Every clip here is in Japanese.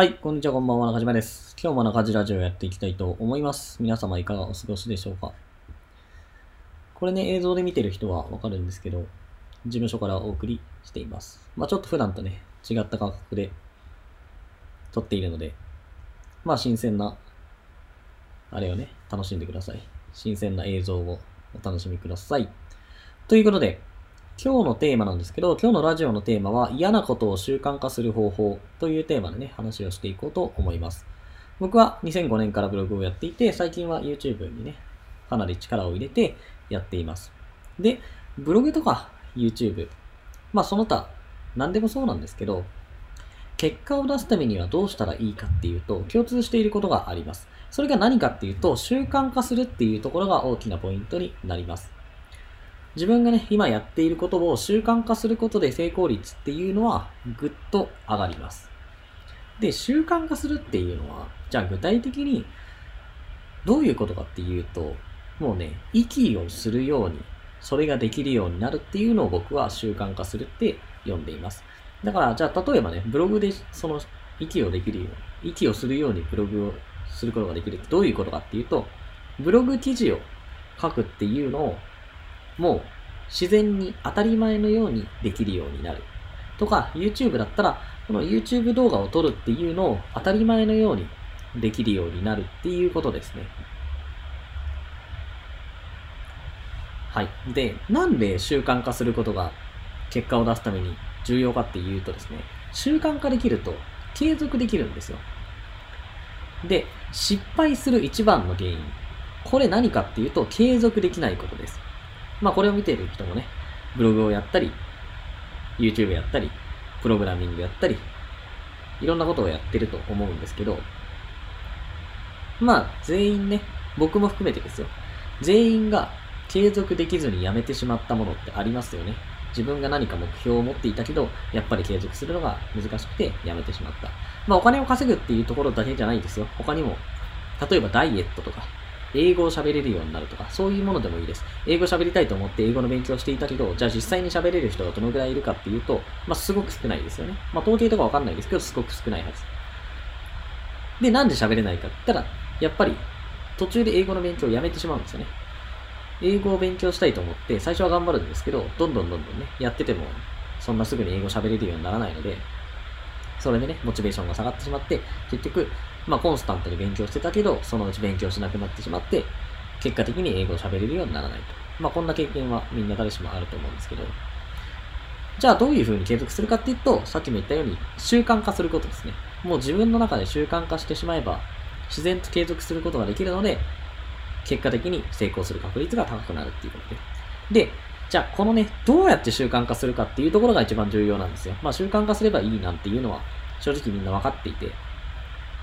はい、こんにちは、こんばんは、中島です。今日も中島ラジオやっていきたいと思います。皆様いかがお過ごしでしょうか？これね、映像で見てる人はわかるんですけど、事務所からお送りしています。まあちょっと普段とね、違った感覚で撮っているので、まあ新鮮な、あれをね、楽しんでください。新鮮な映像をお楽しみください。ということで、今日のテーマなんですけど、今日のラジオのテーマは嫌なことを習慣化する方法というテーマでね、話をしていこうと思います。僕は2005年からブログをやっていて、最近は YouTube にね、かなり力を入れてやっています。で、ブログとか YouTube、まあその他、何でもそうなんですけど、結果を出すためにはどうしたらいいかっていうと、共通していることがあります。それが何かっていうと、習慣化するっていうところが大きなポイントになります。自分がね、今やっていることを習慣化することで成功率っていうのはぐっと上がります。で、習慣化するっていうのは、じゃあ具体的にどういうことかっていうと、もうね、息をするように、それができるようになるっていうのを僕は習慣化するって呼んでいます。だから、じゃあ例えばね、ブログでその息をできるように、息をするようにブログをすることができるってどういうことかっていうと、ブログ記事を書くっていうのをもう自然に当たり前のようにできるようになる。とか、YouTube だったら、この YouTube 動画を撮るっていうのを当たり前のようにできるようになるっていうことですね。はい。で、なんで習慣化することが結果を出すために重要かっていうとですね、習慣化できると継続できるんですよ。で、失敗する一番の原因。これ何かっていうと、継続できないことです。まあこれを見ている人もね、ブログをやったり、YouTube やったり、プログラミングやったり、いろんなことをやってると思うんですけど、まあ全員ね、僕も含めてですよ。全員が継続できずにやめてしまったものってありますよね。自分が何か目標を持っていたけど、やっぱり継続するのが難しくてやめてしまった。まあお金を稼ぐっていうところだけじゃないですよ。他にも、例えばダイエットとか、英語を喋れるようになるとか、そういうものでもいいです。英語喋りたいと思って英語の勉強していたけど、じゃあ実際に喋れる人がどのぐらいいるかっていうと、まあすごく少ないですよね。まあ統計とかわかんないですけど、すごく少ないはず。で、なんで喋れないかって言ったら、やっぱり途中で英語の勉強をやめてしまうんですよね。英語を勉強したいと思って、最初は頑張るんですけど、どんどんどんどんね、やってても、そんなすぐに英語喋れるようにならないので、それでね、モチベーションが下がってしまって、結局、まあ、コンスタントに勉強してたけど、そのうち勉強しなくなってしまって、結果的に英語を喋れるようにならないと。まあ、こんな経験はみんな誰しもあると思うんですけど、じゃあどういう風に継続するかっていうと、さっきも言ったように習慣化することですね。もう自分の中で習慣化してしまえば、自然と継続することができるので、結果的に成功する確率が高くなるっていうことで。で、じゃあこのね、どうやって習慣化するかっていうところが一番重要なんですよ。まあ習慣化すればいいなんていうのは正直みんな分かっていて、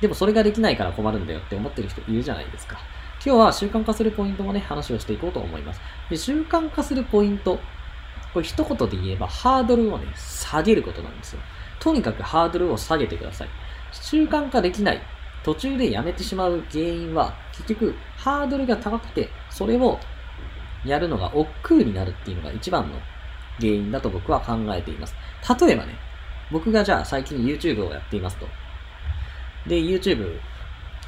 でもそれができないから困るんだよって思ってる人いるじゃないですか。今日は習慣化するポイントもね、話をしていこうと思います。で、習慣化するポイント。これ一言で言えば、ハードルをね、下げることなんですよ。とにかくハードルを下げてください。習慣化できない。途中でやめてしまう原因は、結局、ハードルが高くて、それをやるのが億劫になるっていうのが一番の原因だと僕は考えています。例えばね、僕がじゃあ最近 YouTube をやっていますと。で、YouTube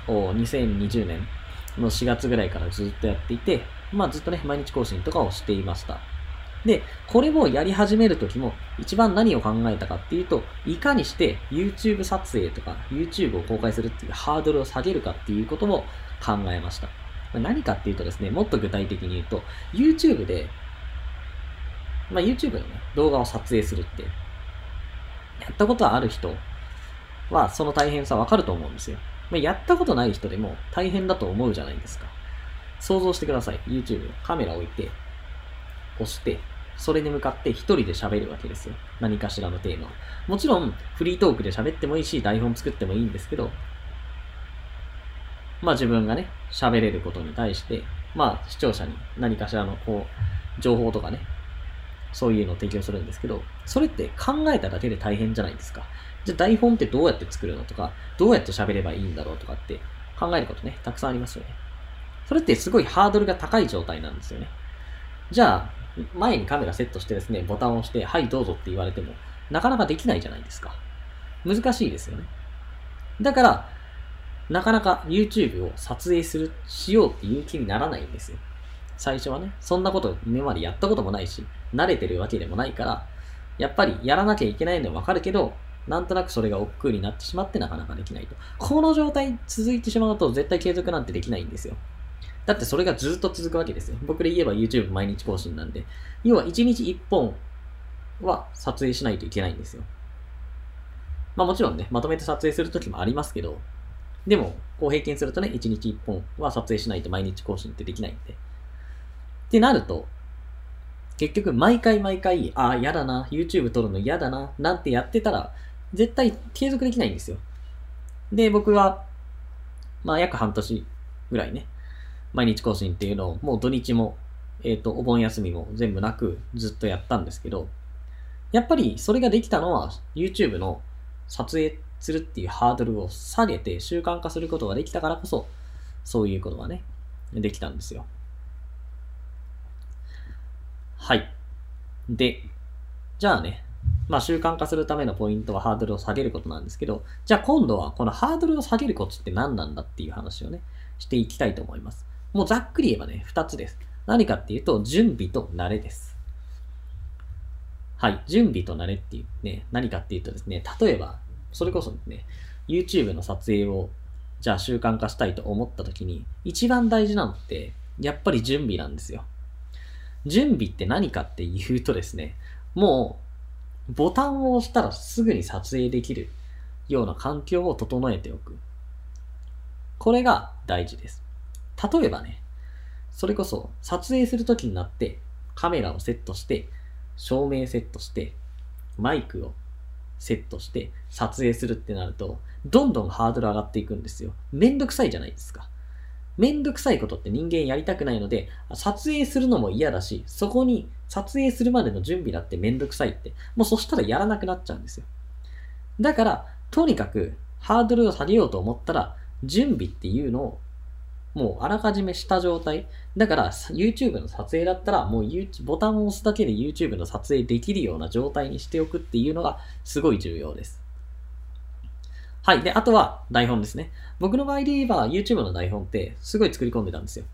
を2020年の4月ぐらいからずっとやっていて、まあずっとね、毎日更新とかをしていました。で、これをやり始めるときも、一番何を考えたかっていうと、いかにして YouTube 撮影とか YouTube を公開するっていうハードルを下げるかっていうことを考えました。何かっていうとですね、もっと具体的に言うと、YouTube で、まあ YouTube のね、動画を撮影するって、やったことはある人はその大変さわかると思うんですよ。まあ、やったことない人でも大変だと思うじゃないですか。想像してください。YouTube カメラ置いて、押して、それに向かって一人で喋るわけですよ。何かしらのテーマ。もちろん、フリートークで喋ってもいいし、台本作ってもいいんですけど、まあ自分がね、喋れることに対して、まあ視聴者に何かしらのこう、情報とかね、そういうのを提供するんですけど、それって考えただけで大変じゃないですか。じゃあ台本ってどうやって作るのとか、どうやって喋ればいいんだろうとかって考えることね、たくさんありますよね。それってすごいハードルが高い状態なんですよね。じゃあ、前にカメラセットしてですね、ボタンを押して、はいどうぞって言われても、なかなかできないじゃないですか。難しいですよね。だから、なかなか YouTube を撮影する、しようっていう気にならないんですよ。最初はね、そんなこと今までやったこともないし、慣れてるわけでもないから、やっぱりやらなきゃいけないのはわかるけど、なんとなくそれが億劫になってしまってなかなかできないと。この状態続いてしまうと絶対継続なんてできないんですよ。だってそれがずっと続くわけですよ。僕で言えば YouTube 毎日更新なんで。要は1日1本は撮影しないといけないんですよ。まあもちろんね、まとめて撮影するときもありますけど、でも、こう平均するとね、1日1本は撮影しないと毎日更新ってできないんで。ってなると、結局毎回毎回、ああ、嫌だな、YouTube 撮るの嫌だな、なんてやってたら、絶対継続できないんですよ。で、僕は、まあ約半年ぐらいね、毎日更新っていうのをもう土日も、えっ、ー、と、お盆休みも全部なくずっとやったんですけど、やっぱりそれができたのは YouTube の撮影するっていうハードルを下げて習慣化することができたからこそ、そういうことがね、できたんですよ。はい。で、じゃあね、まあ習慣化するためのポイントはハードルを下げることなんですけど、じゃあ今度はこのハードルを下げるコツって何なんだっていう話をね、していきたいと思います。もうざっくり言えばね、二つです。何かっていうと、準備と慣れです。はい。準備と慣れっていうね、何かっていうとですね、例えば、それこそね、YouTube の撮影を、じゃあ習慣化したいと思った時に、一番大事なのって、やっぱり準備なんですよ。準備って何かっていうとですね、もう、ボタンを押したらすぐに撮影できるような環境を整えておく。これが大事です。例えばね、それこそ撮影するときになってカメラをセットして、照明セットして、マイクをセットして撮影するってなると、どんどんハードル上がっていくんですよ。めんどくさいじゃないですか。めんどくさいことって人間やりたくないので、撮影するのも嫌だし、そこに撮影するまでの準備だってめんどくさいって、もうそしたらやらなくなっちゃうんですよ。だから、とにかくハードルを下げようと思ったら、準備っていうのをもうあらかじめした状態。だから YouTube の撮影だったらもうボタンを押すだけで YouTube の撮影できるような状態にしておくっていうのがすごい重要です。はい。で、あとは台本ですね。僕の場合で言えば YouTube の台本ってすごい作り込んでたんですよ。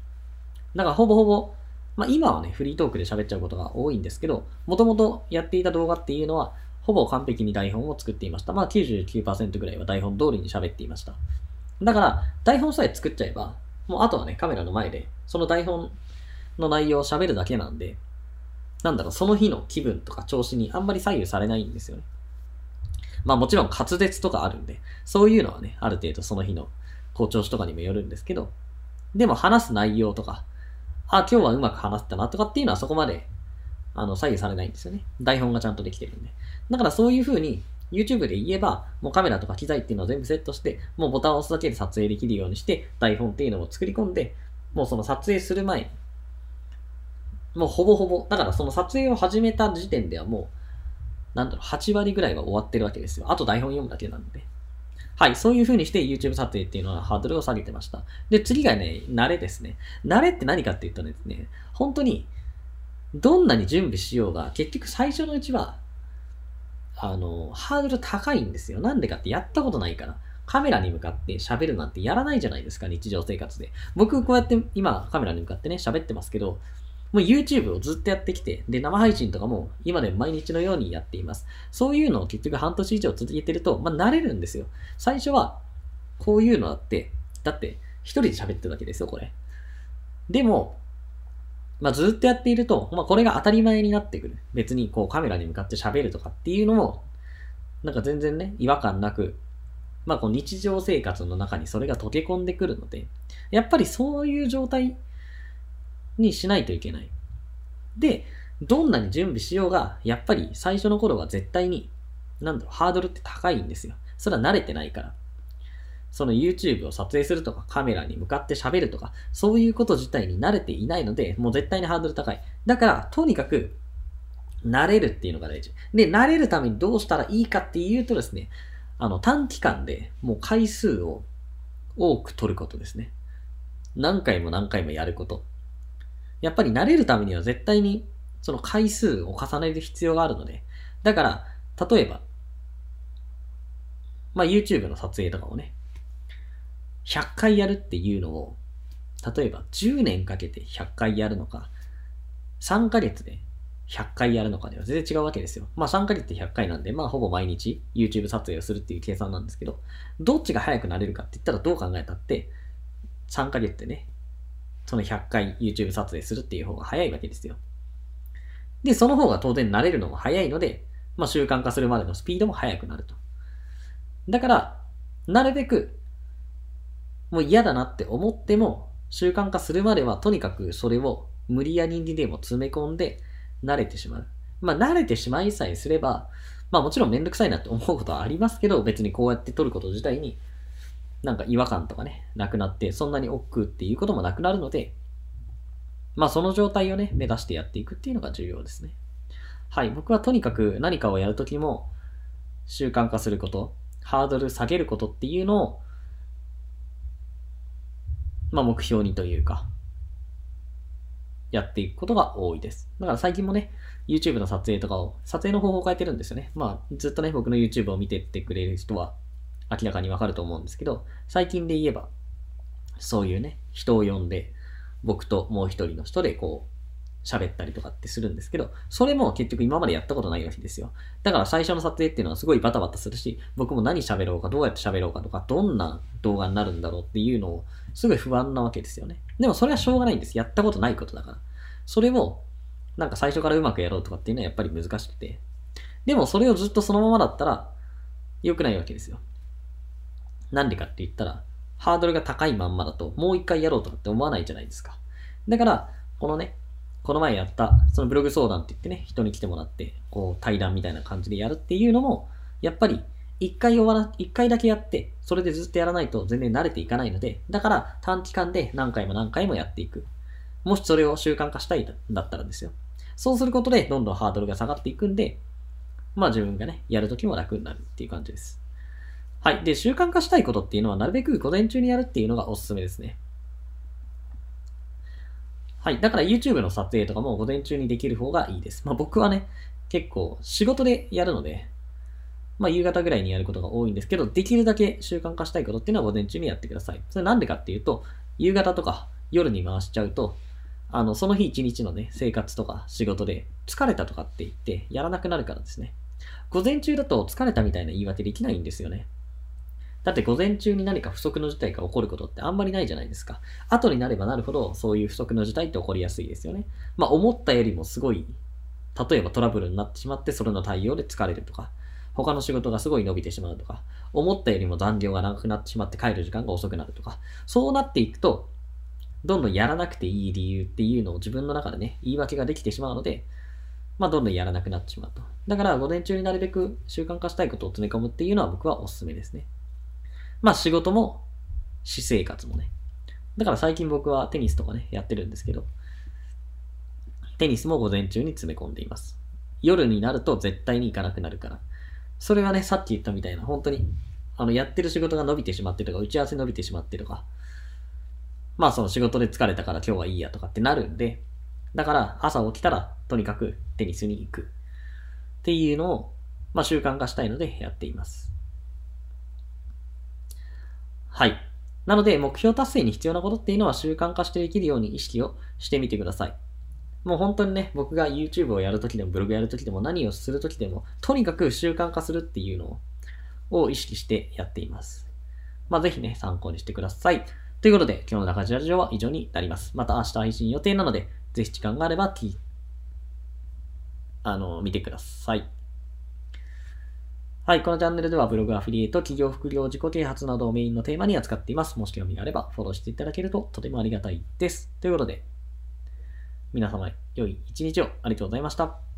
だからほぼほぼ、まあ今はね、フリートークで喋っちゃうことが多いんですけど、もともとやっていた動画っていうのは、ほぼ完璧に台本を作っていました。まあ99%ぐらいは台本通りに喋っていました。だから、台本さえ作っちゃえば、もうあとはね、カメラの前で、その台本の内容を喋るだけなんで、なんだろう、その日の気分とか調子にあんまり左右されないんですよね。まあもちろん滑舌とかあるんで、そういうのはね、ある程度その日の好調子とかにもよるんですけど、でも話す内容とか、あ、今日はうまく話せたなとかっていうのはそこまで、あの、左右されないんですよね。台本がちゃんとできてるんで。だからそういう風に、YouTube で言えば、もうカメラとか機材っていうのを全部セットして、もうボタンを押すだけで撮影できるようにして、台本っていうのを作り込んで、もうその撮影する前に、もうほぼほぼ、だからその撮影を始めた時点ではもう、なんだろう、8割ぐらいは終わってるわけですよ。あと台本読むだけなんで。はい、そういう風にして YouTube 撮影っていうのはハードルを下げてました。で、次がね、慣れですね。慣れって何かって言ったらですね、本当に、どんなに準備しようが、結局最初のうちはあの、ハードル高いんですよ。なんでかってやったことないから。カメラに向かって喋るなんてやらないじゃないですか、日常生活で。僕こうやって今カメラに向かってね、喋ってますけど、もう YouTube をずっとやってきて、で、生配信とかも今でも毎日のようにやっています。そういうのを結局半年以上続けてると、まあ慣れるんですよ。最初は、こういうのだって、だって一人で喋ってるだけですよ、これ。でも、まあ、ずっとやっていると、まあ、これが当たり前になってくる。別にこうカメラに向かって喋るとかっていうのも、なんか全然ね、違和感なく、まあ、こう日常生活の中にそれが溶け込んでくるので、やっぱりそういう状態にしないといけない。で、どんなに準備しようが、やっぱり最初の頃は絶対に、なんだろう、ハードルって高いんですよ。それは慣れてないから。その YouTube を撮影するとか、カメラに向かって喋るとか、そういうこと自体に慣れていないので、もう絶対にハードル高い。だから、とにかく、慣れるっていうのが大事。で、慣れるためにどうしたらいいかっていうとですね、あの、短期間でもう回数を多く取ることですね。何回も何回もやること。やっぱり慣れるためには絶対にその回数を重ねる必要があるので、だから、例えば、まあ YouTube の撮影とかをね、100回やるっていうのを、例えば10年かけて100回やるのか、3ヶ月で100回やるのかでは全然違うわけですよ。まあ3ヶ月で100回なんで、まあほぼ毎日 YouTube 撮影をするっていう計算なんですけど、どっちが早くなれるかって言ったらどう考えたって、3ヶ月でね、その100回 YouTube 撮影するっていう方が早いわけですよ。で、その方が当然慣れるのも早いので、まあ習慣化するまでのスピードも速くなると。だから、なるべく、もう嫌だなって思っても、習慣化するまではとにかくそれを無理やりにでも詰め込んで慣れてしまう。まあ慣れてしまいさえすれば、まあもちろんめんどくさいなって思うことはありますけど、別にこうやって撮ること自体になんか違和感とかね、なくなって、そんなに億劫っていうこともなくなるので、まあその状態をね、目指してやっていくっていうのが重要ですね。はい、僕はとにかく何かをやるときも習慣化すること、ハードル下げることっていうのを、まあ目標にというか、やっていくことが多いです。だから最近もね、YouTube の撮影とかを、撮影の方法を変えてるんですよね。まあずっとね、僕の YouTube を見てってくれる人は明らかにわかると思うんですけど、最近で言えば、そういうね、人を呼んで、僕ともう一人の人でこう、喋ったりとかってするんですけど、それも結局今までやったことないわけですよ。だから最初の撮影っていうのはすごいバタバタするし、僕も何喋ろうか、どうやって喋ろうかとか、どんな動画になるんだろうっていうのを、すごい不安なわけですよね。でもそれはしょうがないんです。やったことないことだから。それを、なんか最初からうまくやろうとかっていうのはやっぱり難しくて。でもそれをずっとそのままだったら、良くないわけですよ。なんでかって言ったら、ハードルが高いまんまだと、もう一回やろうとかって思わないじゃないですか。だから、このね、この前やった、そのブログ相談って言ってね、人に来てもらって、こう対談みたいな感じでやるっていうのも、やっぱり、一回終わら、一回だけやって、それでずっとやらないと全然慣れていかないので、だから短期間で何回も何回もやっていく。もしそれを習慣化したいだったらですよ。そうすることで、どんどんハードルが下がっていくんで、まあ自分がね、やるときも楽になるっていう感じです。はい。で、習慣化したいことっていうのは、なるべく午前中にやるっていうのがおすすめですね。はい。だから YouTube の撮影とかも午前中にできる方がいいです。まあ僕はね、結構仕事でやるので、まあ夕方ぐらいにやることが多いんですけど、できるだけ習慣化したいことっていうのは午前中にやってください。それなんでかっていうと、夕方とか夜に回しちゃうと、あの、その日一日のね、生活とか仕事で疲れたとかって言ってやらなくなるからですね。午前中だと疲れたみたいな言い訳できないんですよね。だって午前中に何か不測の事態が起こることってあんまりないじゃないですか。後になればなるほどそういう不測の事態って起こりやすいですよね。まあ思ったよりもすごい、例えばトラブルになってしまってそれの対応で疲れるとか、他の仕事がすごい伸びてしまうとか、思ったよりも残業が長くなってしまって帰る時間が遅くなるとか、そうなっていくと、どんどんやらなくていい理由っていうのを自分の中でね、言い訳ができてしまうので、まあどんどんやらなくなってしまうと。だから午前中になるべく習慣化したいことを詰め込むっていうのは僕はおすすめですね。まあ仕事も、私生活もね。だから最近僕はテニスとかね、やってるんですけど、テニスも午前中に詰め込んでいます。夜になると絶対に行かなくなるから。それはね、さっき言ったみたいな、本当に、あの、やってる仕事が伸びてしまってとか、打ち合わせ伸びてしまってとか、まあその仕事で疲れたから今日はいいやとかってなるんで、だから朝起きたらとにかくテニスに行くっていうのを、まあ習慣化したいのでやっています。はい。なので、目標達成に必要なことっていうのは習慣化してできるように意識をしてみてください。もう本当にね、僕が YouTube をやるときでも、ブログやるときでも、何をするときでも、とにかく習慣化するっていうのを意識してやっています。まあ、ぜひね、参考にしてください。ということで、今日の中地ラジオは以上になります。また明日配信予定なので、ぜひ時間があれば、あの、見てください。はい、このチャンネルではブログアフィリエイト、企業副業、自己啓発などをメインのテーマに扱っています。もし興味があればフォローしていただけるととてもありがたいです。ということで、皆様良い一日をありがとうございました。